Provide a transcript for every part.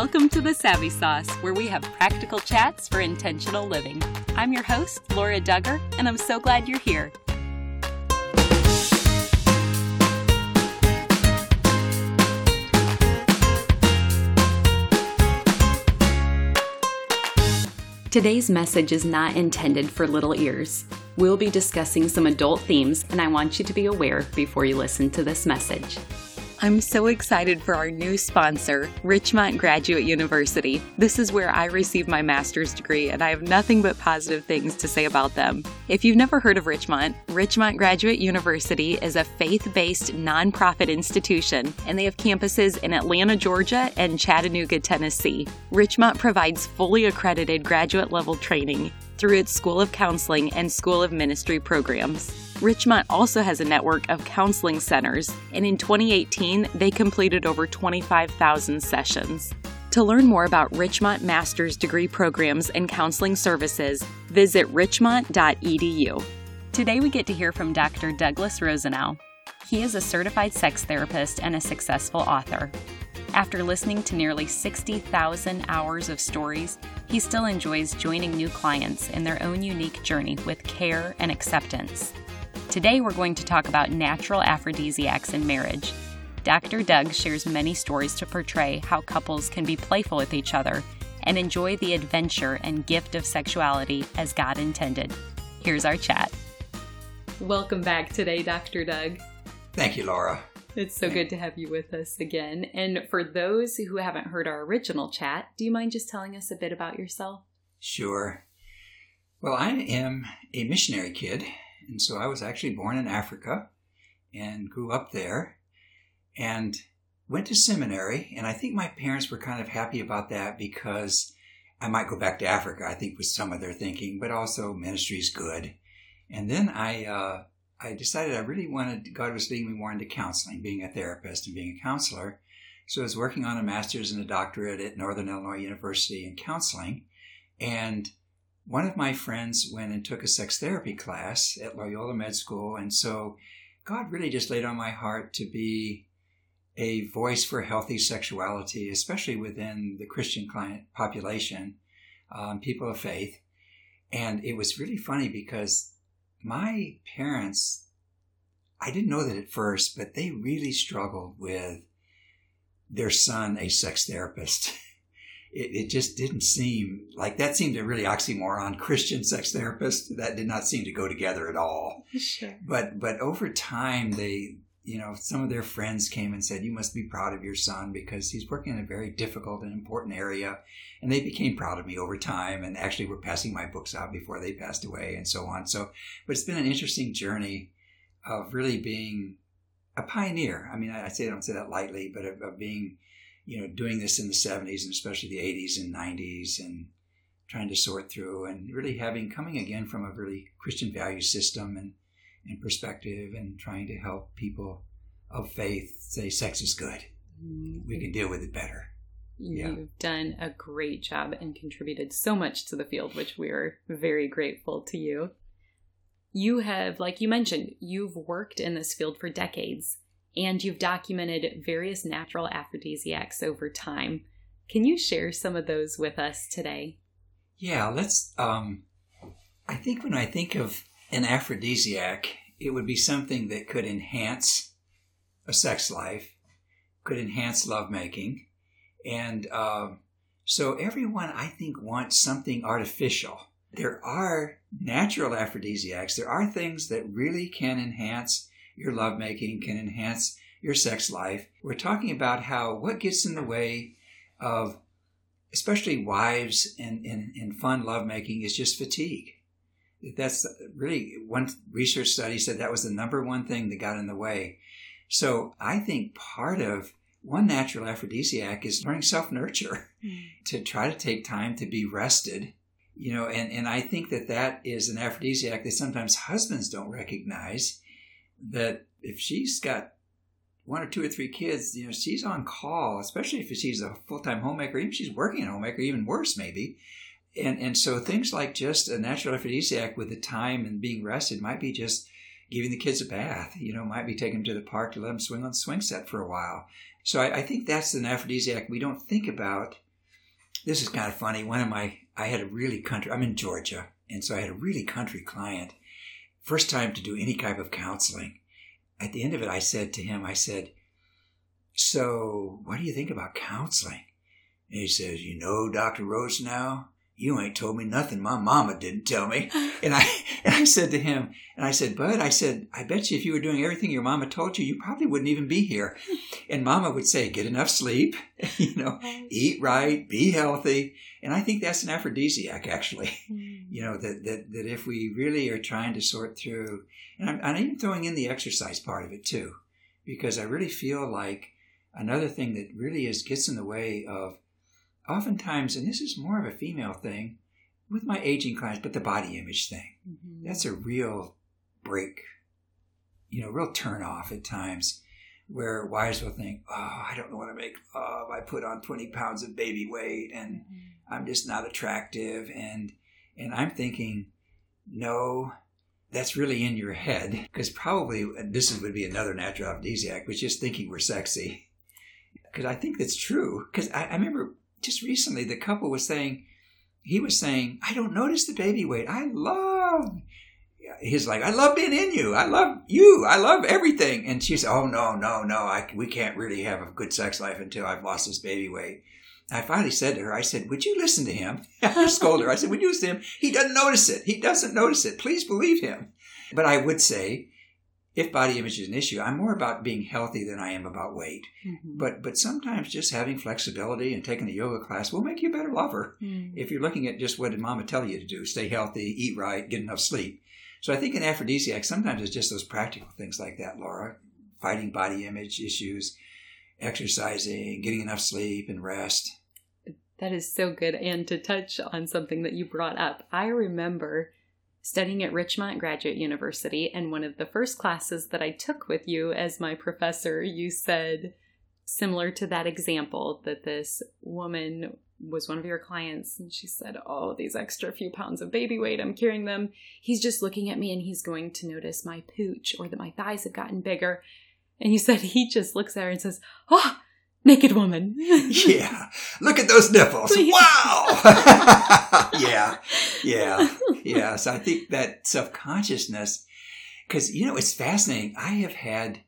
Welcome to the Savvy Sauce, where we have practical chats for intentional living. I'm your host, Laura Dugger, and I'm so glad you're here. Today's message is not intended for little ears. We'll be discussing some adult themes, and I want you to be aware before you listen to this message. I'm so excited for our new sponsor, Richmont Graduate University. This is where I received my master's degree, and I have nothing but positive things to say about them. If you've never heard of Richmont, Richmont Graduate University is a faith based nonprofit institution, and they have campuses in Atlanta, Georgia, and Chattanooga, Tennessee. Richmont provides fully accredited graduate level training through its School of Counseling and School of Ministry programs. Richmont also has a network of counseling centers, and in 2018, they completed over 25,000 sessions. To learn more about Richmont master's degree programs and counseling services, visit richmont.edu. Today, we get to hear from Dr. Douglas Rosenau. He is a certified sex therapist and a successful author. After listening to nearly 60,000 hours of stories, he still enjoys joining new clients in their own unique journey with care and acceptance. Today, we're going to talk about natural aphrodisiacs in marriage. Dr. Doug shares many stories to portray how couples can be playful with each other and enjoy the adventure and gift of sexuality as God intended. Here's our chat. Welcome back today, Dr. Doug. Thank you, Laura. It's so good to have you with us again. And for those who haven't heard our original chat, do you mind just telling us a bit about yourself? Sure. Well, I am a missionary kid and so I was actually born in Africa and grew up there and went to seminary. And I think my parents were kind of happy about that because I might go back to Africa, I think was some of their thinking, but also ministry is good. And then I, uh, I decided I really wanted, God was leading me more into counseling, being a therapist and being a counselor. So I was working on a master's and a doctorate at Northern Illinois University in counseling. And one of my friends went and took a sex therapy class at Loyola Med School. And so God really just laid on my heart to be a voice for healthy sexuality, especially within the Christian client population, um, people of faith. And it was really funny because my parents, I didn't know that at first, but they really struggled with their son, a sex therapist. it, it just didn't seem like that seemed a really oxymoron. Christian sex therapist that did not seem to go together at all. Sure. but but over time they you know some of their friends came and said you must be proud of your son because he's working in a very difficult and important area. And they became proud of me over time and actually were passing my books out before they passed away and so on. So but it's been an interesting journey of really being a pioneer. I mean i, say i don't say that lightly but of, of being you know, doing this in the 70s and especially the 80s and 90s and trying to sort through and really having coming again from a really Christian value system and, and perspective and trying to help people of faith say sex is good. Mm-hmm. We can deal with it better. You've done a great job and contributed so much to the field, which we're very grateful to you. You have, like you mentioned, you've worked in this field for decades and you've documented various natural aphrodisiacs over time. Can you share some of those with us today? Yeah, let's. Um, I think when I think of an aphrodisiac, it would be something that could enhance a sex life, could enhance lovemaking, and uh, so everyone I think wants something artificial. There are natural aphrodisiacs. There are things that really can enhance your lovemaking, can enhance your sex life. We're talking about how what gets in the way of especially wives and, and, and fun lovemaking is just fatigue. That's really one research study said that was the number one thing that got in the way. So I think part of one natural aphrodisiac is learning self nurture mm. to try to take time to be rested. You know, and, and I think that that is an aphrodisiac that sometimes husbands don't recognize that if she's got one or two or three kids, you know, she's on call, especially if she's a full time homemaker, even if she's working a homemaker, even worse maybe. And and so things like just a natural aphrodisiac with the time and being rested might be just giving the kids a bath, you know, might be taking them to the park to let them swing on the swing set for a while. So I, I think that's an aphrodisiac we don't think about this is kind of funny. One of my, I had a really country, I'm in Georgia, and so I had a really country client. First time to do any type of counseling. At the end of it, I said to him, I said, So, what do you think about counseling? And he says, You know, Dr. Rosenau, you ain't told me nothing my mama didn't tell me. And I and I said to him, and I said, Bud, I said, I bet you if you were doing everything your mama told you, you probably wouldn't even be here. And mama would say, get enough sleep, you know, eat right, be healthy. And I think that's an aphrodisiac, actually. Mm. You know, that, that, that if we really are trying to sort through, and I'm, I'm even throwing in the exercise part of it too, because I really feel like another thing that really is gets in the way of oftentimes, and this is more of a female thing with my aging clients, but the body image thing. Mm-hmm. That's a real break, you know, real turn off at times where wives will think, oh, I don't know what to make love. I put on 20 pounds of baby weight and mm-hmm. I'm just not attractive. And, and I'm thinking, no, that's really in your head because probably this would be another natural aphrodisiac, which is thinking we're sexy. Because I think that's true. Because I, I remember just recently the couple was saying, he was saying, I don't notice the baby weight. I love. He's like, I love being in you. I love you. I love everything. And she's, oh no, no, no. I, we can't really have a good sex life until I've lost this baby weight. I finally said to her, I said, would you listen to him? I scolded her. I said, would you listen to him? He doesn't notice it. He doesn't notice it. Please believe him. But I would say, if body image is an issue, I'm more about being healthy than I am about weight. Mm-hmm. But but sometimes just having flexibility and taking a yoga class will make you a better lover. Mm-hmm. If you're looking at just what did mama tell you to do, stay healthy, eat right, get enough sleep. So I think in aphrodisiac, sometimes it's just those practical things like that, Laura. Fighting body image issues, exercising, getting enough sleep and rest. That is so good. And to touch on something that you brought up, I remember studying at Richmont Graduate University, and one of the first classes that I took with you as my professor, you said, similar to that example, that this woman was one of your clients, and she said, Oh, these extra few pounds of baby weight, I'm carrying them. He's just looking at me and he's going to notice my pooch or that my thighs have gotten bigger. And you said he just looks at her and says, Oh, naked woman. yeah. Look at those nipples. Wow. yeah. Yeah. Yeah. So I think that self consciousness, because, you know, it's fascinating. I have had.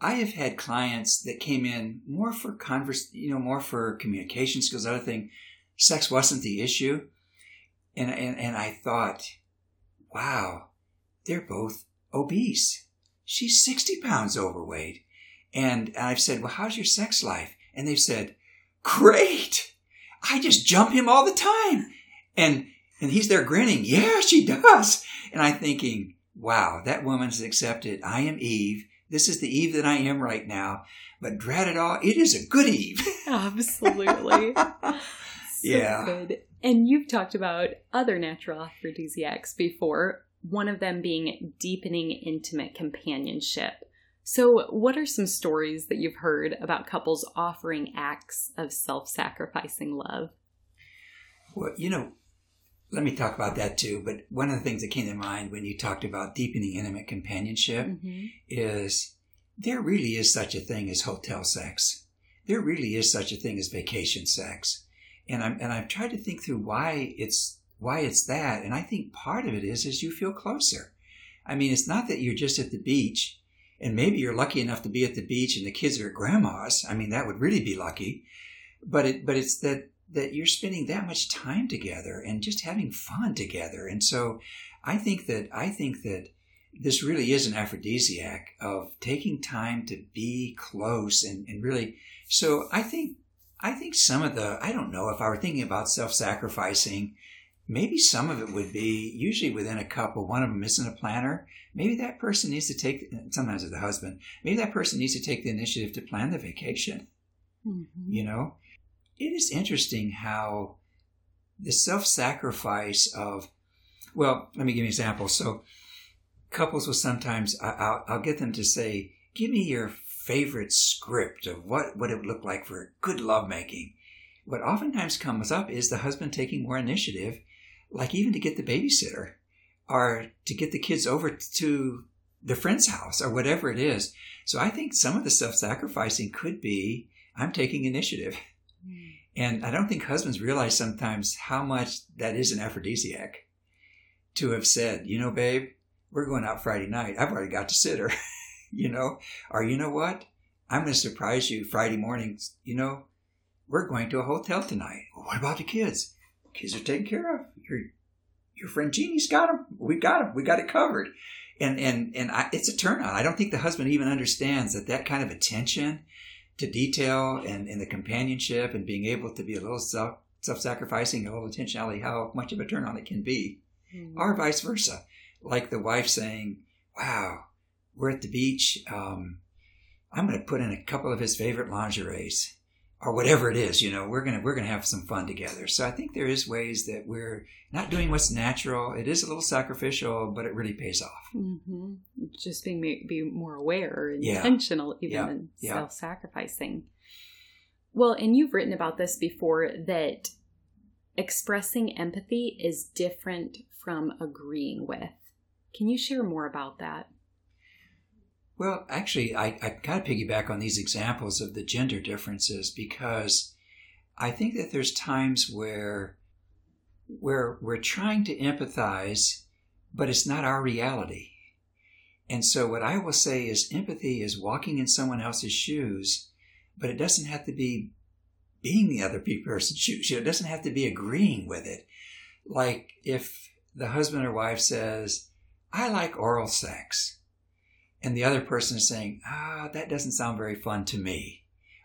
I have had clients that came in more for converse, you know, more for communication skills, other thing. Sex wasn't the issue. And, and, and I thought, wow, they're both obese. She's 60 pounds overweight. And I've said, well, how's your sex life? And they've said, great. I just jump him all the time. And, and he's there grinning. Yeah, she does. And I'm thinking, wow, that woman's accepted. I am Eve. This is the Eve that I am right now. But drat it all, it is a good Eve. Absolutely. so yeah. Good. And you've talked about other natural aphrodisiacs before, one of them being deepening intimate companionship. So, what are some stories that you've heard about couples offering acts of self sacrificing love? Well, you know, let me talk about that too. But one of the things that came to mind when you talked about deepening intimate companionship mm-hmm. is there really is such a thing as hotel sex. There really is such a thing as vacation sex. And I'm and I've tried to think through why it's why it's that. And I think part of it is is you feel closer. I mean, it's not that you're just at the beach and maybe you're lucky enough to be at the beach and the kids are at grandma's. I mean, that would really be lucky. But it, but it's that, that you're spending that much time together and just having fun together. And so I think that, I think that this really is an aphrodisiac of taking time to be close and, and really. So I think, I think some of the, I don't know if I were thinking about self-sacrificing, maybe some of it would be usually within a couple one of them isn't a planner. Maybe that person needs to take sometimes it's the husband maybe that person needs to take the initiative to plan the vacation mm-hmm. you know? It is interesting how the self-sacrifice of well let me give you an example. So couples will sometimes I'll, I'll get them to say give me your favorite script of what, what it would look like for good lovemaking. What oftentimes comes up is the husband taking more initiative like even to get the babysitter or to get the kids over to the friend's house or whatever it is. So I think some of the self sacrificing could be I'm taking initiative. Mm. And I don't think husbands realize sometimes how much that is an aphrodisiac to have said, you know, babe, we're going out Friday night. I've already got to sit her, you know, or you know what? I'm going to surprise you Friday mornings. You know, we're going to a hotel tonight. Well, what about the kids? Kids are taken care of. Your, your friend Jeannie's got them. We got them. We got it covered. And, and, and I, it's a turnout. I don't think the husband even understands that that kind of attention to detail and, and the companionship and being able to be a little self, self-sacrificing, a little intentionality, how much of a turn on it can be. Mm-hmm. Or vice versa. Like the wife saying, wow, we're at the beach. Um, I'm going to put in a couple of his favorite lingeries or whatever it is, you know, we're to, we're to have some fun together. So I think there is ways that we're not doing what's natural. It is a little sacrificial, but it really pays off. Mm-hmm. Just being, be more aware, intentional, yeah. even yeah. than yeah. self-sacrificing. Well, and you've written about this before that expressing empathy is different from agreeing with. Can you share more about that? Well, actually, I, I kind of piggyback on these examples of the gender differences because I think that there's times where where we're trying to empathize, but it's not our reality. And so what I will say is empathy is walking in someone else's shoes, but it doesn't have to be being the other person's shoes. It doesn't have to be agreeing with it. Like if the husband or wife says, I like oral sex and the other person is saying, ah, that doesn't sound very fun to me.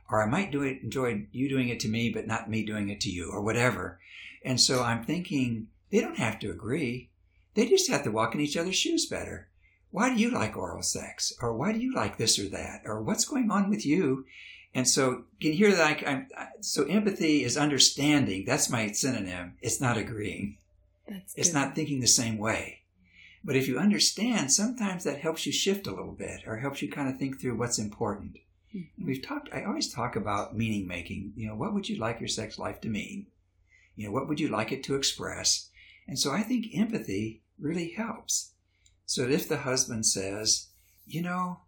Or I might do it, enjoy you doing it to me, but not me doing it to you, or whatever. And so I'm thinking, they don't have to agree. They just have to walk in each other's shoes better. Why do you like oral sex? Or why do you like this or that? Or what's going on with you? And so you can you hear that? I, I, so empathy is understanding. That's my synonym. It's not agreeing. That's it's not thinking the same way. But if you understand, sometimes that helps you shift a little bit or helps you kind of think through what's important. Mm-hmm. We've talked, I always talk about meaning making. You know, what would you like your sex life to mean? You know, what would you like it to express? And so I think empathy really helps. So if the husband says, you know,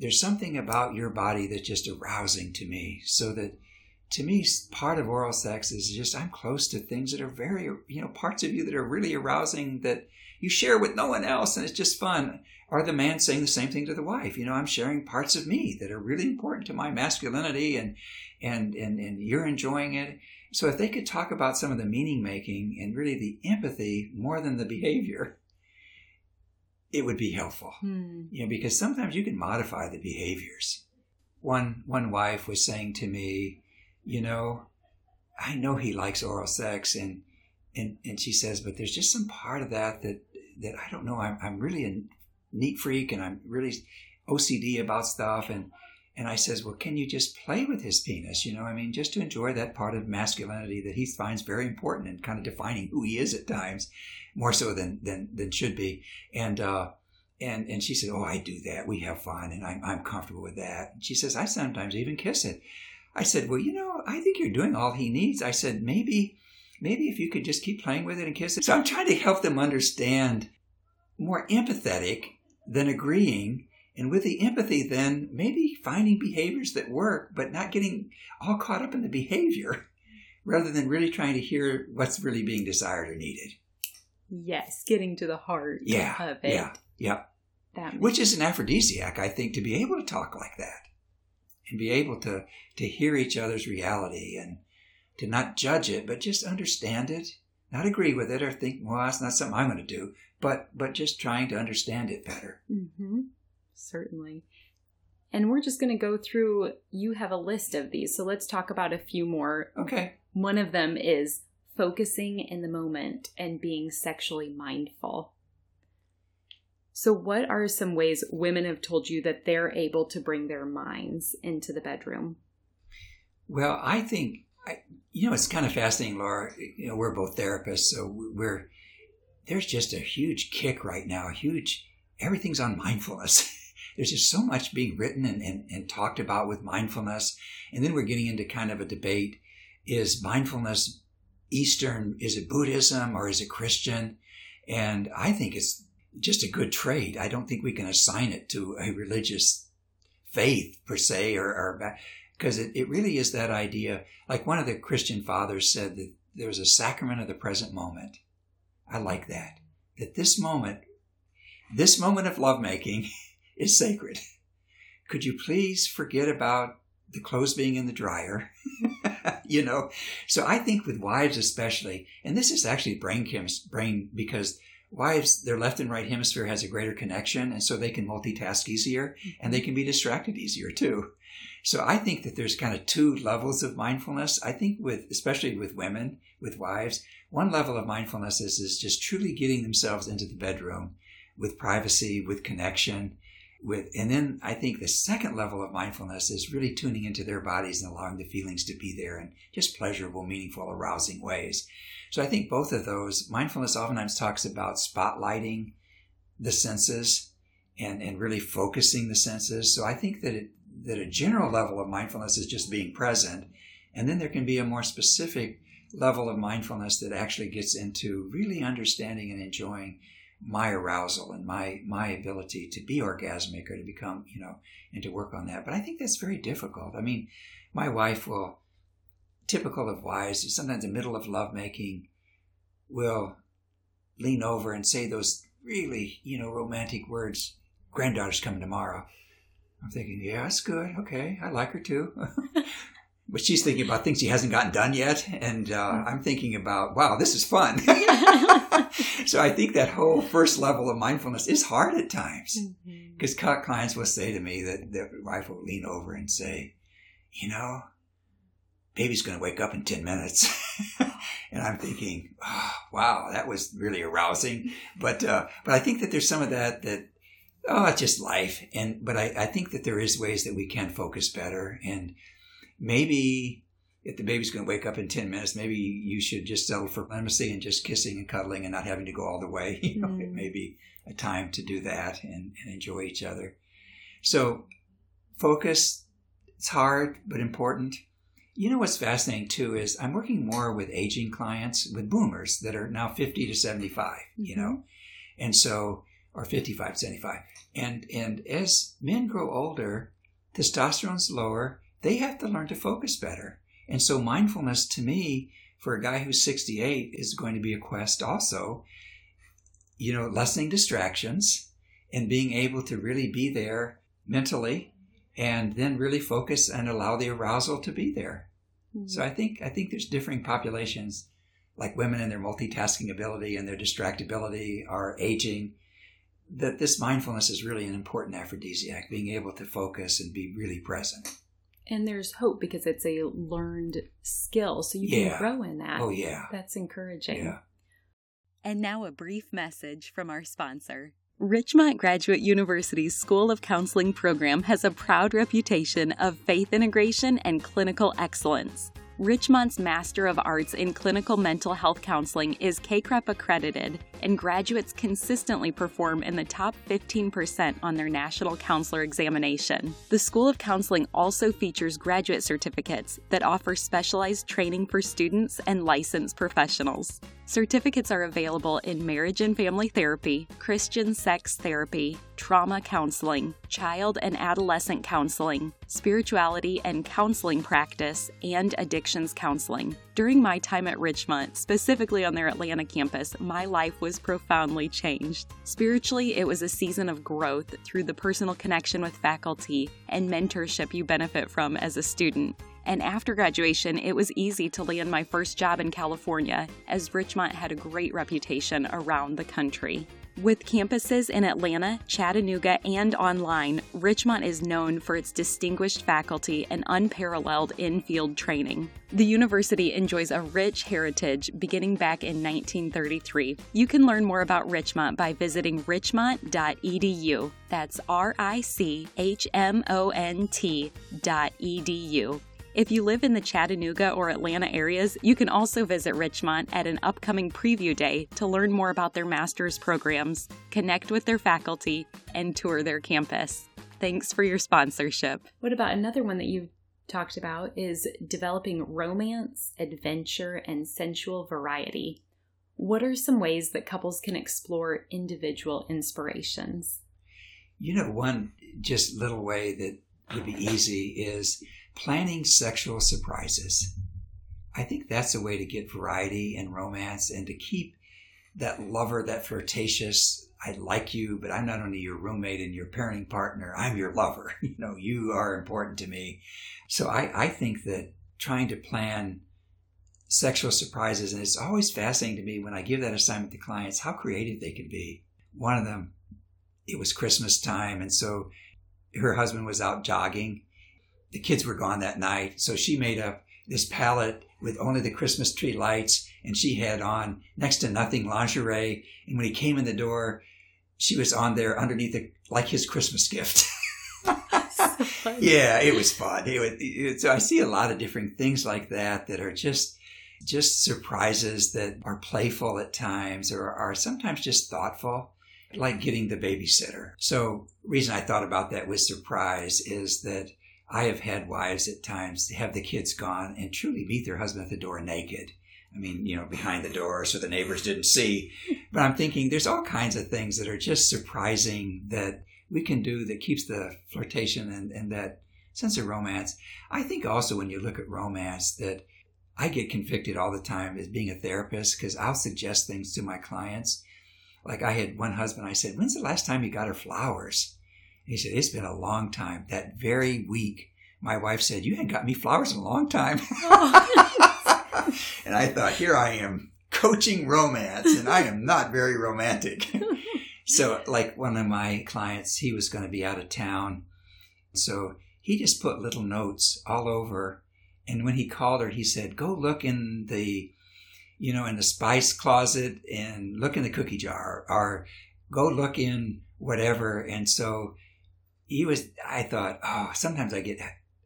there's something about your body that's just arousing to me, so that to me, part of oral sex is just I'm close to things that are very, you know, parts of you that are really arousing that you share with no one else and it's just fun. Or the man saying the same thing to the wife. You know, I'm sharing parts of me that are really important to my masculinity and and and, and you're enjoying it. So if they could talk about some of the meaning making and really the empathy more than the behavior, it would be helpful. Hmm. You know, because sometimes you can modify the behaviors. One one wife was saying to me, you know, I know he likes oral sex and and and she says, but there's just some part of that that that I don't know. I'm, I'm really a neat freak and I'm really OCD about stuff. And, and I says, well, can you just play with his penis? You know, I mean, just to enjoy that part of masculinity that he finds very important and kind of defining who he is at times, more so than, than, than should be. And, uh, and, and she said, oh, I do that. We have fun and I'm, I'm comfortable with that. She says, I sometimes even kiss it. I said, well, you know, I think you're doing all he needs. I said, maybe, maybe if you could just keep playing with it and kiss it. So I'm trying to help them understand more empathetic than agreeing. And with the empathy, then maybe finding behaviors that work, but not getting all caught up in the behavior rather than really trying to hear what's really being desired or needed. Yes, getting to the heart yeah, of it. Yeah, yeah. That Which is an aphrodisiac, I think, to be able to talk like that and be able to, to hear each other's reality and to not judge it, but just understand it, not agree with it or think, well, that's not something I'm going to do, but but just trying to understand it better. Mm-hmm. Certainly. And we're just going to go through. You have a list of these, so let's talk about a few more. Okay. One of them is focusing in the moment and being sexually mindful. So, what are some ways women have told you that they're able to bring their minds into the bedroom? Well, I think I, you know, it's kind of fascinating, Laura. You know, we're both therapists, so we're there's just a huge kick right now. Huge everything's on mindfulness. there's just so much being written and, and, and talked about with mindfulness, and then we're getting into kind of a debate: is mindfulness Eastern? Is it Buddhism or is it Christian? And I think it's just a good trade. I don't think we can assign it to a religious faith per se or, or because it, it really is that idea. Like one of the Christian fathers said that there's a sacrament of the present moment. I like that. That this moment, this moment of lovemaking is sacred. Could you please forget about the clothes being in the dryer? you know, so I think with wives especially, and this is actually brain chems, brain because wives, their left and right hemisphere has a greater connection, and so they can multitask easier, and they can be distracted easier too. So I think that there's kind of two levels of mindfulness. I think with, especially with women, with wives, one level of mindfulness is, is just truly getting themselves into the bedroom with privacy, with connection, with, and then I think the second level of mindfulness is really tuning into their bodies and allowing the feelings to be there in just pleasurable, meaningful, arousing ways. So I think both of those, mindfulness oftentimes talks about spotlighting the senses and, and really focusing the senses. So I think that it, that a general level of mindfulness is just being present. And then there can be a more specific level of mindfulness that actually gets into really understanding and enjoying my arousal and my my ability to be orgasmic or to become you know and to work on that but i think that's very difficult i mean my wife will typical of wives sometimes in the middle of lovemaking will lean over and say those really you know romantic words granddaughter's coming tomorrow I'm thinking, yeah, that's good. Okay, I like her too. but she's thinking about things she hasn't gotten done yet, and uh, mm. I'm thinking about, wow, this is fun. so I think that whole first level of mindfulness is hard at times because mm-hmm. clients will say to me that their wife will lean over and say, you know, baby's going to wake up in 10 minutes. and I'm thinking, oh, wow, that was really arousing. But, uh, but I think that there's some of that, that oh, it's just life. And but I, I think that there is ways that we can focus better. And maybe if the baby's going to wake up in 10 minutes, maybe you should just settle for intimacy and just kissing and cuddling and not having to go all the way. You know, mm. it may be a time to do that and, and enjoy each other. So focus, it's hard, but important. You know what's fascinating too is I'm working more with aging clients, with boomers that are now 50 to 75, mm-hmm. you know. And so or 55, 75. And, and as men grow older, testosterone's lower, they have to learn to focus better. And so mindfulness to me, for a guy who's 68, is going to be a quest also. You know, lessening distractions and being able to really be there mentally and then really focus and allow the arousal to be there. Mm-hmm. So I think I think there's differing populations like women and their multitasking ability and their distractibility are aging that this mindfulness is really an important aphrodisiac, being able to focus and be really present. And there's hope because it's a learned skill, so you yeah. can grow in that. Oh, yeah. That's encouraging. Yeah. And now a brief message from our sponsor. Richmont Graduate University's School of Counseling program has a proud reputation of faith integration and clinical excellence. Richmont's Master of Arts in Clinical Mental Health Counseling is CACREP accredited, and graduates consistently perform in the top 15% on their National Counselor examination. The School of Counseling also features graduate certificates that offer specialized training for students and licensed professionals. Certificates are available in marriage and family therapy, Christian sex therapy, trauma counseling, child and adolescent counseling, spirituality and counseling practice, and addictions counseling. During my time at Richmont, specifically on their Atlanta campus, my life was profoundly changed. Spiritually, it was a season of growth through the personal connection with faculty and mentorship you benefit from as a student and after graduation, it was easy to land my first job in California, as Richmont had a great reputation around the country. With campuses in Atlanta, Chattanooga, and online, Richmont is known for its distinguished faculty and unparalleled in field training. The university enjoys a rich heritage beginning back in 1933. You can learn more about Richmont by visiting richmont.edu. That's R I C H M O N T.edu. If you live in the Chattanooga or Atlanta areas, you can also visit Richmont at an upcoming preview day to learn more about their master's programs, connect with their faculty, and tour their campus. Thanks for your sponsorship. What about another one that you've talked about is developing romance, adventure, and sensual variety. What are some ways that couples can explore individual inspirations? You know, one just little way that would be easy is planning sexual surprises. I think that's a way to get variety and romance and to keep that lover, that flirtatious, I like you, but I'm not only your roommate and your parenting partner, I'm your lover. You know, you are important to me. So I, I think that trying to plan sexual surprises, and it's always fascinating to me when I give that assignment to clients, how creative they can be. One of them, it was Christmas time, and so her husband was out jogging. The kids were gone that night, so she made up this palette with only the Christmas tree lights, and she had on next to nothing lingerie. And when he came in the door, she was on there underneath it, like his Christmas gift. so yeah, it was fun. It was, it, so I see a lot of different things like that that are just just surprises that are playful at times or are sometimes just thoughtful like getting the babysitter. So reason I thought about that with surprise is that I have had wives at times have the kids gone and truly meet their husband at the door naked. I mean, you know, behind the door so the neighbors didn't see. But I'm thinking there's all kinds of things that are just surprising that we can do that keeps the flirtation and, and that sense of romance. I think also when you look at romance that I get convicted all the time as being a therapist because I'll suggest things to my clients. Like I had one husband, I said, When's the last time you got her flowers? He said, It's been a long time. That very week, my wife said, You hadn't got me flowers in a long time. Oh, and I thought, Here I am coaching romance, and I am not very romantic. so, like one of my clients, he was going to be out of town. So he just put little notes all over. And when he called her, he said, Go look in the you know, in the spice closet and look in the cookie jar or go look in whatever. And so he was i thought oh sometimes i get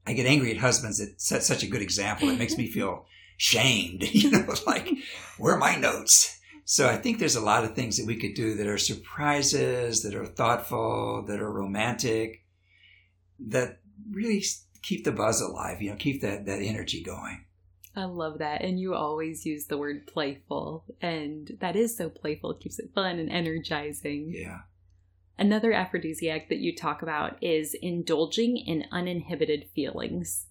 i get angry at husbands that set such a good example it makes me feel shamed you know like where are my notes so i think there's a lot of things that we could do that are surprises that are thoughtful that are romantic that really keep the buzz alive you know keep that that energy going I love that. And you always use the word playful. And that is so playful. It keeps it fun and energizing. Yeah. Another aphrodisiac that you talk about is indulging in uninhibited feelings.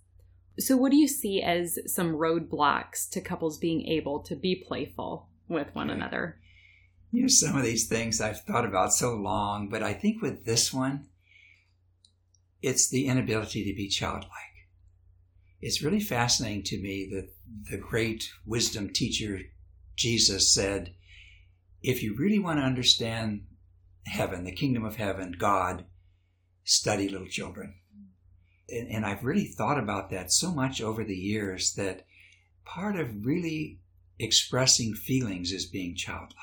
So, what do you see as some roadblocks to couples being able to be playful with one another? You know, some of these things I've thought about so long, but I think with this one, it's the inability to be childlike. It's really fascinating to me that the great wisdom teacher Jesus said, if you really want to understand heaven, the kingdom of heaven, God, study little children. And, and I've really thought about that so much over the years that part of really expressing feelings is being childlike.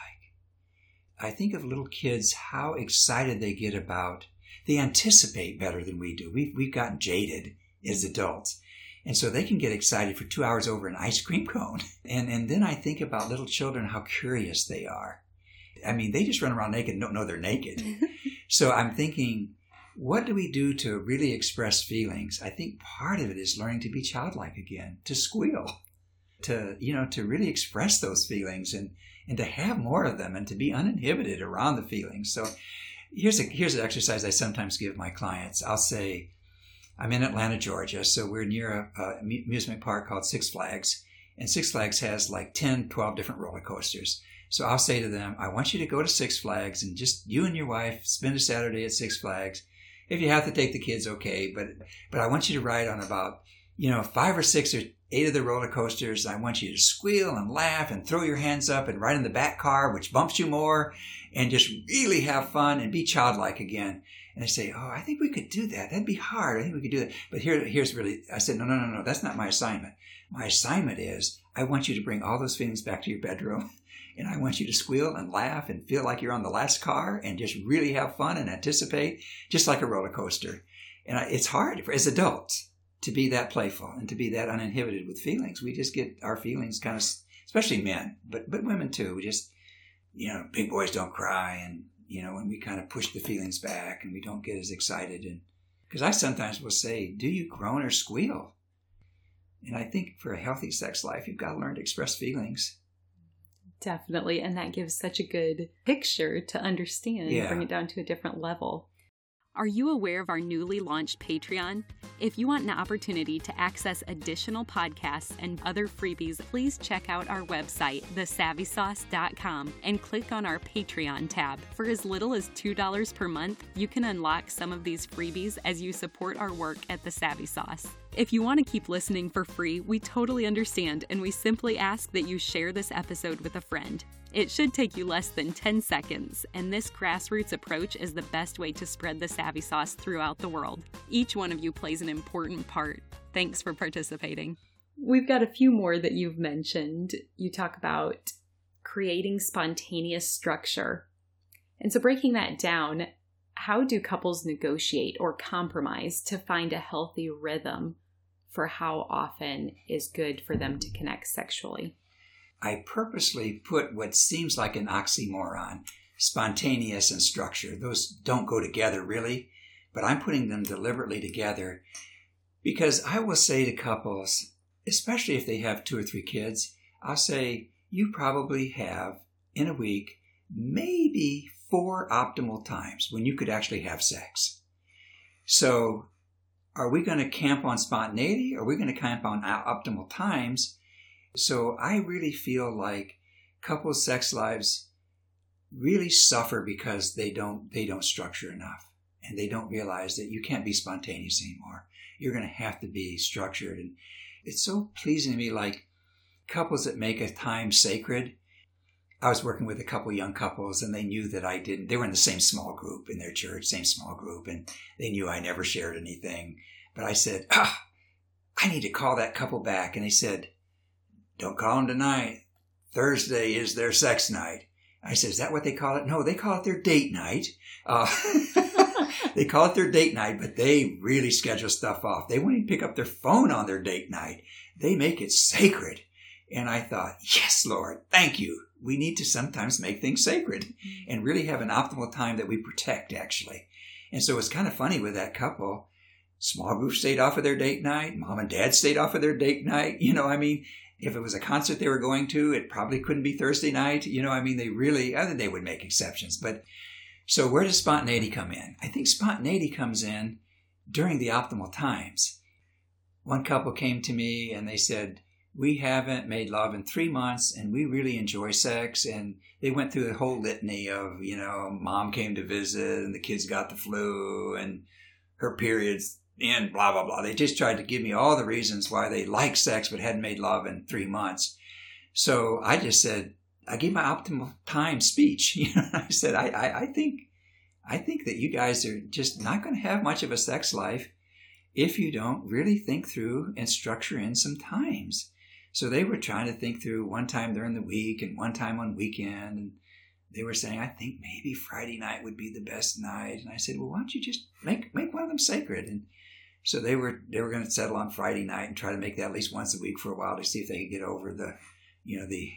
I think of little kids, how excited they get about, they anticipate better than we do. We've, we've gotten jaded as adults. And so they can get excited for two hours over an ice cream cone. And, and then I think about little children, how curious they are. I mean, they just run around naked and don't know they're naked. so I'm thinking, what do we do to really express feelings? I think part of it is learning to be childlike again, to squeal, to, you know, to really express those feelings and, and to have more of them and to be uninhibited around the feelings. So here's a, here's an exercise I sometimes give my clients. I'll say, I'm in Atlanta, Georgia, so we're near a, a amusement park called Six Flags. And Six Flags has like 10, 12 different roller coasters. So I'll say to them, I want you to go to Six Flags and just you and your wife spend a Saturday at Six Flags. If you have to take the kids, okay, but but I want you to ride on about you know five or six or eight of the roller coasters. I want you to squeal and laugh and throw your hands up and ride in the back car, which bumps you more, and just really have fun and be childlike again. And I say, oh, I think we could do that. That'd be hard. I think we could do that. But here, here's really, I said, no, no, no, no. That's not my assignment. My assignment is I want you to bring all those feelings back to your bedroom and I want you to squeal and laugh and feel like you're on the last car and just really have fun and anticipate, just like a roller coaster. And it's hard for, as adults to be that playful and to be that uninhibited with feelings. We just get our feelings kind of, especially men, but but women too. We just, you know, big boys don't cry, and you know, when we kind of push the feelings back and we don't get as excited. And because I sometimes will say, "Do you groan or squeal?" And I think for a healthy sex life, you've got to learn to express feelings Definitely. And that gives such a good picture to understand, yeah. bring it down to a different level. Are you aware of our newly launched Patreon? If you want an opportunity to access additional podcasts and other freebies, please check out our website, thesavvysauce.com, and click on our Patreon tab. For as little as $2 per month, you can unlock some of these freebies as you support our work at The Savvy Sauce. If you want to keep listening for free, we totally understand, and we simply ask that you share this episode with a friend. It should take you less than 10 seconds, and this grassroots approach is the best way to spread the Savvy Sauce throughout the world. Each one of you plays an important part. Thanks for participating. We've got a few more that you've mentioned. You talk about creating spontaneous structure. And so, breaking that down, how do couples negotiate or compromise to find a healthy rhythm for how often is good for them to connect sexually? I purposely put what seems like an oxymoron spontaneous and structure. Those don't go together really, but I'm putting them deliberately together because I will say to couples, especially if they have two or three kids, I'll say, you probably have in a week maybe four optimal times when you could actually have sex. So, are we going to camp on spontaneity? Or are we going to camp on optimal times? So I really feel like couples' sex lives really suffer because they don't they don't structure enough and they don't realize that you can't be spontaneous anymore. You're going to have to be structured and it's so pleasing to me like couples that make a time sacred. I was working with a couple young couples and they knew that I didn't they were in the same small group in their church, same small group and they knew I never shared anything. But I said, "Ah, I need to call that couple back." And they said, don't call them tonight. Thursday is their sex night. I said, is that what they call it? No, they call it their date night. Uh, they call it their date night, but they really schedule stuff off. They won't even pick up their phone on their date night. They make it sacred. And I thought, yes, Lord, thank you. We need to sometimes make things sacred and really have an optimal time that we protect, actually. And so it's kind of funny with that couple. Small group stayed off of their date night. Mom and dad stayed off of their date night. You know, I mean, if it was a concert they were going to, it probably couldn't be Thursday night. You know, I mean, they really, I think they would make exceptions. But so where does spontaneity come in? I think spontaneity comes in during the optimal times. One couple came to me and they said, we haven't made love in three months and we really enjoy sex. And they went through the whole litany of, you know, mom came to visit and the kids got the flu and her periods and blah blah blah. They just tried to give me all the reasons why they like sex but hadn't made love in three months. So I just said, I gave my optimal time speech. You know, I said, I, I, I think, I think that you guys are just not going to have much of a sex life if you don't really think through and structure in some times. So they were trying to think through one time during the week and one time on weekend. And they were saying, I think maybe Friday night would be the best night. And I said, well, why don't you just make, make one of them sacred? And so they were they were going to settle on Friday night and try to make that at least once a week for a while to see if they could get over the, you know, the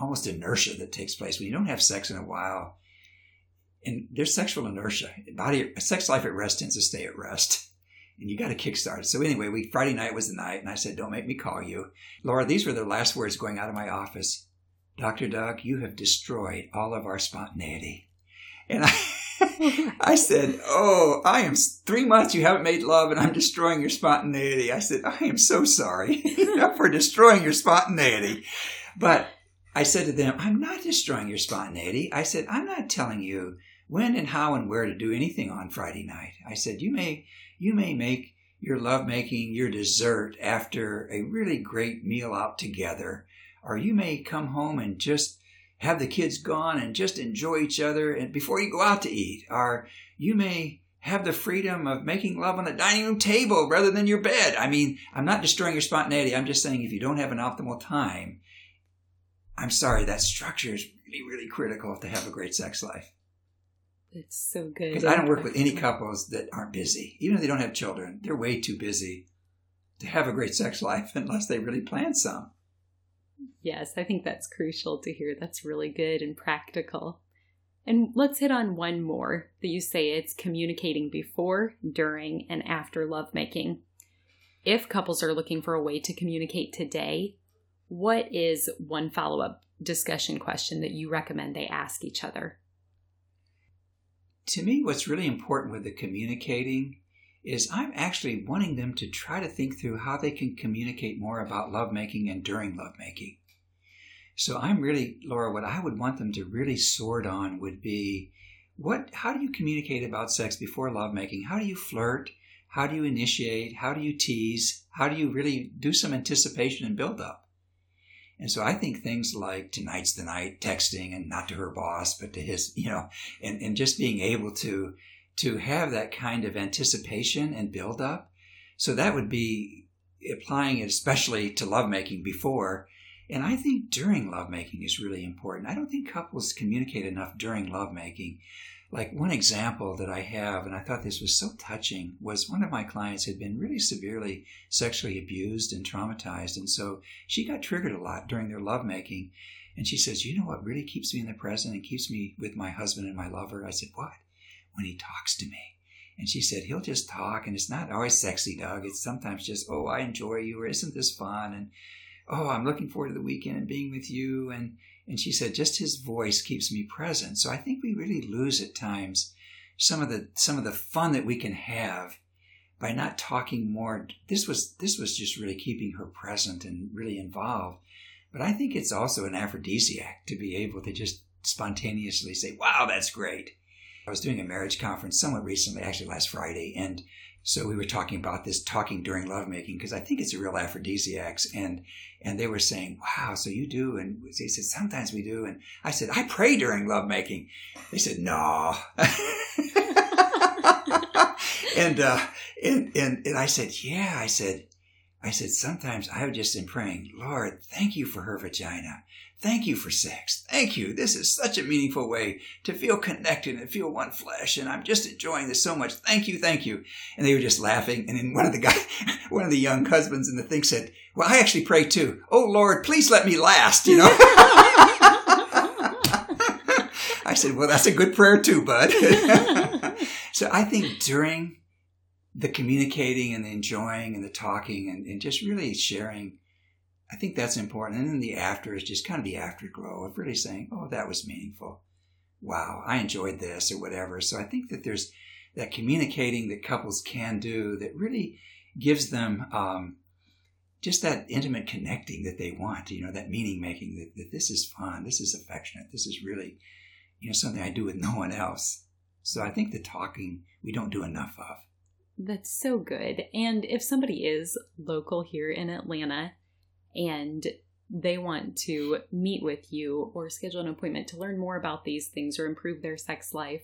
almost inertia that takes place when you don't have sex in a while. And there's sexual inertia. Body sex life at rest tends to stay at rest. And you got to kickstart it. So anyway, we Friday night was the night, and I said, "Don't make me call you, Laura." These were the last words going out of my office. Doctor Doug, you have destroyed all of our spontaneity. And I, I said, Oh, I am three months you haven't made love and I'm destroying your spontaneity. I said, I am so sorry for destroying your spontaneity. But I said to them, I'm not destroying your spontaneity. I said, I'm not telling you when and how and where to do anything on Friday night. I said, you may, you may make your lovemaking your dessert after a really great meal out together, or you may come home and just have the kids gone and just enjoy each other and before you go out to eat. Or you may have the freedom of making love on the dining room table rather than your bed. I mean, I'm not destroying your spontaneity. I'm just saying if you don't have an optimal time, I'm sorry, that structure is really, really critical to have a great sex life. It's so good. Because I don't work with any couples that aren't busy. Even if they don't have children, they're way too busy to have a great sex life unless they really plan some. Yes, I think that's crucial to hear. That's really good and practical. And let's hit on one more that you say it's communicating before, during, and after lovemaking. If couples are looking for a way to communicate today, what is one follow up discussion question that you recommend they ask each other? to me, what's really important with the communicating is I'm actually wanting them to try to think through how they can communicate more about lovemaking and during lovemaking. So I'm really, Laura, what I would want them to really sort on would be what how do you communicate about sex before lovemaking? How do you flirt? How do you initiate? How do you tease? How do you really do some anticipation and build up? And so I think things like tonight's the night texting and not to her boss, but to his, you know, and, and just being able to to have that kind of anticipation and build up. So that would be applying it especially to lovemaking before. And I think during lovemaking is really important. I don't think couples communicate enough during lovemaking. Like one example that I have, and I thought this was so touching, was one of my clients had been really severely sexually abused and traumatized. And so she got triggered a lot during their lovemaking. And she says, You know what really keeps me in the present and keeps me with my husband and my lover? I said, What? When he talks to me. And she said, He'll just talk, and it's not always sexy, Doug. It's sometimes just, Oh, I enjoy you, or isn't this fun? And oh, I'm looking forward to the weekend and being with you. And and she said, just his voice keeps me present. So I think we really lose at times some of the some of the fun that we can have by not talking more. This was this was just really keeping her present and really involved. But I think it's also an aphrodisiac to be able to just spontaneously say, "Wow, that's great." I was doing a marriage conference somewhat recently, actually last Friday, and so we were talking about this talking during lovemaking because I think it's a real aphrodisiacs and and they were saying, "Wow, so you do?" And they said, "Sometimes we do." And I said, "I pray during lovemaking." They said, "No." and, uh, and and and I said, "Yeah." I said, I said, sometimes I have just been praying, Lord, thank you for her vagina. Thank you for sex. Thank you. This is such a meaningful way to feel connected and feel one flesh. And I'm just enjoying this so much. Thank you. Thank you. And they were just laughing. And then one of the guy, one of the young husbands in the thing said, well, I actually pray too. Oh Lord, please let me last, you know? I said, well, that's a good prayer too, bud. so I think during the communicating and the enjoying and the talking and, and just really sharing I think that's important. And then the after is just kind of the afterglow of really saying, oh, that was meaningful. Wow, I enjoyed this or whatever. So I think that there's that communicating that couples can do that really gives them um, just that intimate connecting that they want, you know, that meaning making that, that this is fun, this is affectionate, this is really, you know, something I do with no one else. So I think the talking we don't do enough of. That's so good. And if somebody is local here in Atlanta and they want to meet with you or schedule an appointment to learn more about these things or improve their sex life,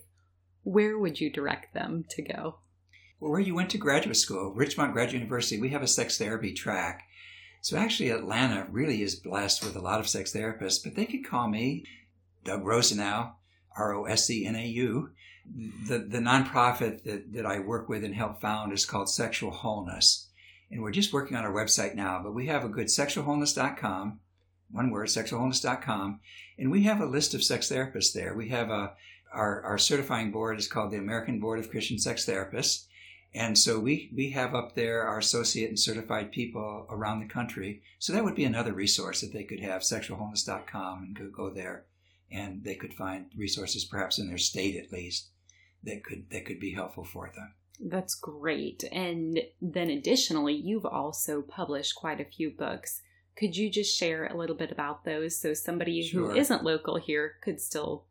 where would you direct them to go? Well, where you went to graduate school, Richmont Graduate University, we have a sex therapy track. So actually, Atlanta really is blessed with a lot of sex therapists, but they could call me, Doug Rosenau, R O S E N A U. The, the nonprofit that, that I work with and help found is called Sexual Wholeness and we're just working on our website now, but we have a good sexualwholeness.com, one word, sexualwholeness.com, and we have a list of sex therapists there. We have a our, our certifying board is called the American Board of Christian Sex Therapists. And so we, we have up there our associate and certified people around the country. So that would be another resource that they could have, sexualwholeness.com, and could go there and they could find resources perhaps in their state at least that could that could be helpful for them. That's great. And then additionally, you've also published quite a few books. Could you just share a little bit about those so somebody sure. who isn't local here could still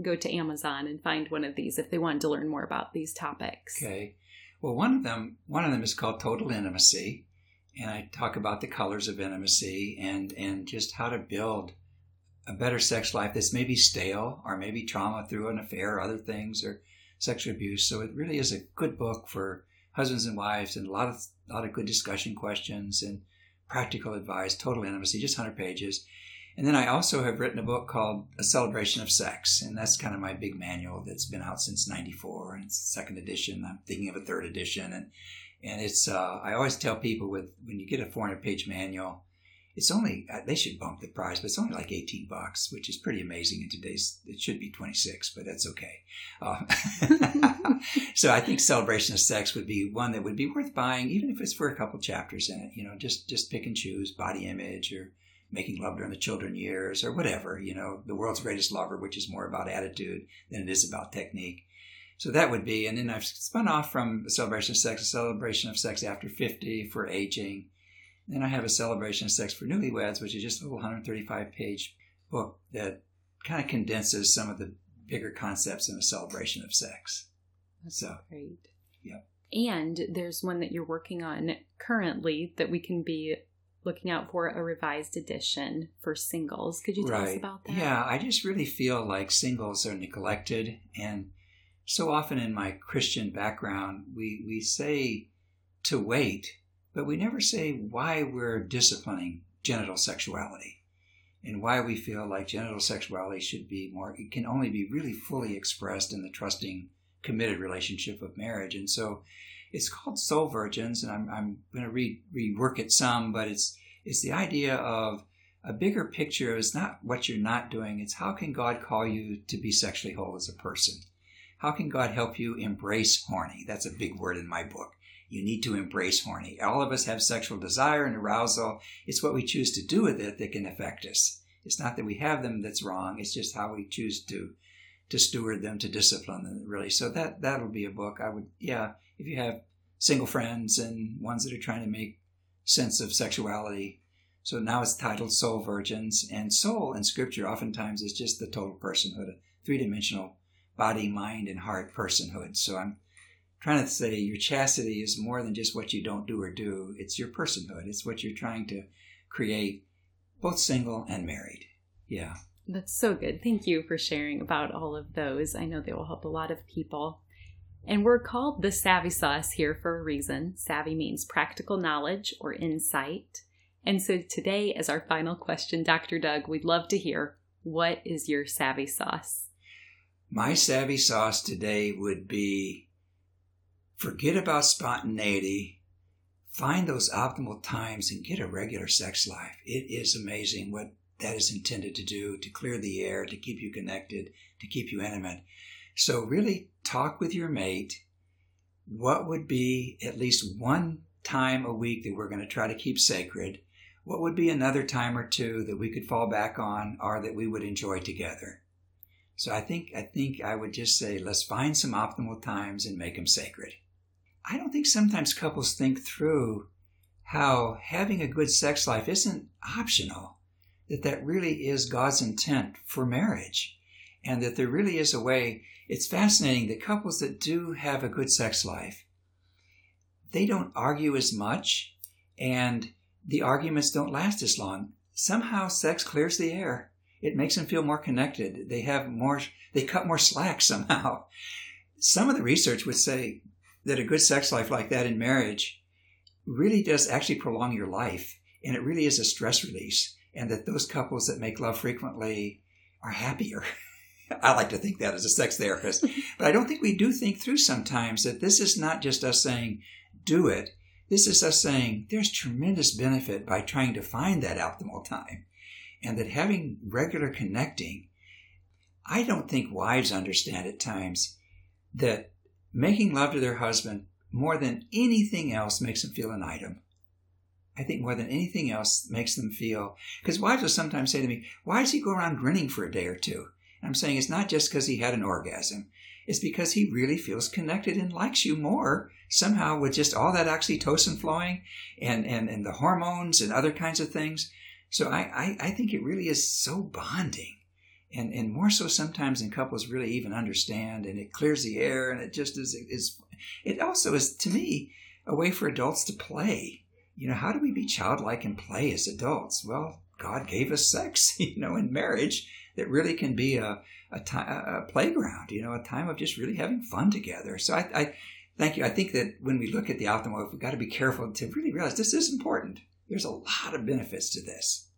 go to Amazon and find one of these if they wanted to learn more about these topics? Okay. Well, one of them one of them is called Total Intimacy, and I talk about the colors of intimacy and and just how to build a better sex life that's maybe stale or maybe trauma through an affair or other things or sexual abuse. So it really is a good book for husbands and wives and a lot of a lot of good discussion questions and practical advice, total intimacy, just 100 pages. And then I also have written a book called A Celebration of Sex, and that's kind of my big manual that's been out since '94, and it's second edition. I'm thinking of a third edition, and and it's uh, I always tell people with when you get a 400 page manual, it's only uh, they should bump the price, but it's only like eighteen bucks, which is pretty amazing in today's. It should be twenty six, but that's okay. Uh, so I think Celebration of Sex would be one that would be worth buying, even if it's for a couple chapters in it. You know, just just pick and choose body image or making love during the children years or whatever. You know, the world's greatest lover, which is more about attitude than it is about technique. So that would be, and then I've spun off from celebration of sex, a celebration of sex after 50 for aging. Then I have a celebration of sex for newlyweds, which is just a little 135 page book that kind of condenses some of the bigger concepts in a celebration of sex. That's so great. Yep. And there's one that you're working on currently that we can be looking out for a revised edition for singles. Could you tell right. us about that? Yeah, I just really feel like singles are neglected. And so often in my Christian background, we, we say to wait, but we never say why we're disciplining genital sexuality and why we feel like genital sexuality should be more, it can only be really fully expressed in the trusting, committed relationship of marriage. And so it's called Soul Virgins, and I'm, I'm going to re, rework it some, but it's, it's the idea of a bigger picture is not what you're not doing, it's how can God call you to be sexually whole as a person? How can God help you embrace horny? That's a big word in my book. You need to embrace horny. All of us have sexual desire and arousal. It's what we choose to do with it that can affect us. It's not that we have them that's wrong. It's just how we choose to to steward them, to discipline them, really. So that that'll be a book. I would, yeah, if you have single friends and ones that are trying to make sense of sexuality. So now it's titled Soul Virgins, and soul in Scripture oftentimes is just the total personhood, a three dimensional body, mind, and heart personhood. So I'm trying to say your chastity is more than just what you don't do or do. It's your personhood. It's what you're trying to create, both single and married. Yeah. That's so good. Thank you for sharing about all of those. I know they will help a lot of people. And we're called the Savvy Sauce here for a reason. Savvy means practical knowledge or insight. And so today, as our final question, Dr. Doug, we'd love to hear what is your Savvy Sauce? My Savvy Sauce today would be Forget about spontaneity. Find those optimal times and get a regular sex life. It is amazing what that is intended to do to clear the air, to keep you connected, to keep you intimate. So, really talk with your mate. What would be at least one time a week that we're going to try to keep sacred? What would be another time or two that we could fall back on or that we would enjoy together? So I think I think I would just say let's find some optimal times and make them sacred. I don't think sometimes couples think through how having a good sex life isn't optional, that that really is God's intent for marriage, and that there really is a way. It's fascinating that couples that do have a good sex life, they don't argue as much, and the arguments don't last as long. Somehow, sex clears the air. It makes them feel more connected. They have more. They cut more slack somehow. Some of the research would say that a good sex life like that in marriage really does actually prolong your life and it really is a stress release and that those couples that make love frequently are happier. I like to think that as a sex therapist. But i don't think we do think through sometimes that this is not just us saying do it. This is us saying there's tremendous benefit by trying to find that optimal time. And that having regular connecting i don't think wives understand at times that making love to their husband more than anything else makes them feel an item. I think more than anything else makes them feel, because wives will sometimes say to me, why does he go around grinning for a day or two? And I'm saying it's not just because he had an orgasm. It's because he really feels connected and likes you more somehow with just all that oxytocin flowing and, and, and the hormones and other kinds of things. So I, I, I think it really is so bonding and and more so sometimes than couples really even understand and it clears the air and it just is is it also is to me a way for adults to play. You know how do we be childlike and play as adults? Well god gave us sex you know in marriage that really can be a a, time, a playground you know a time of just really having fun together. So I, I thank you. I think that when we look at the optimal we've got to be careful to really realize this is important. There's a lot of benefits to this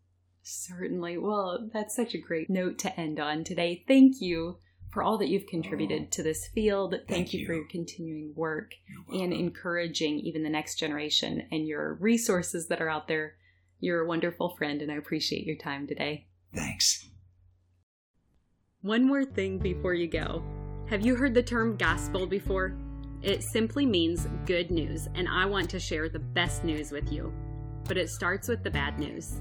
Certainly. Well, that's such a great note to end on today. Thank you for all that you've contributed oh, to this field. Thank, thank you, you, for your continuing work and encouraging even the next generation and your resources that are out there. You're a wonderful friend, and I appreciate your time today. Thanks. One more thing before you go. Have you heard the term gospel before? It simply means good news, and I want to share the best news with you. But it starts with the bad news.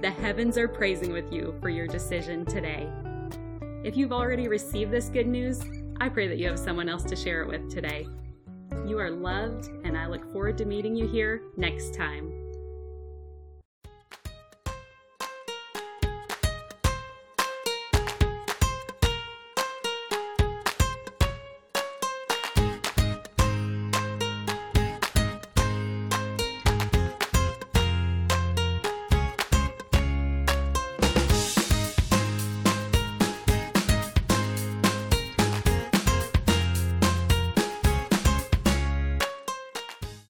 The heavens are praising with you for your decision today. If you've already received this good news, I pray that you have someone else to share it with today. You are loved, and I look forward to meeting you here next time.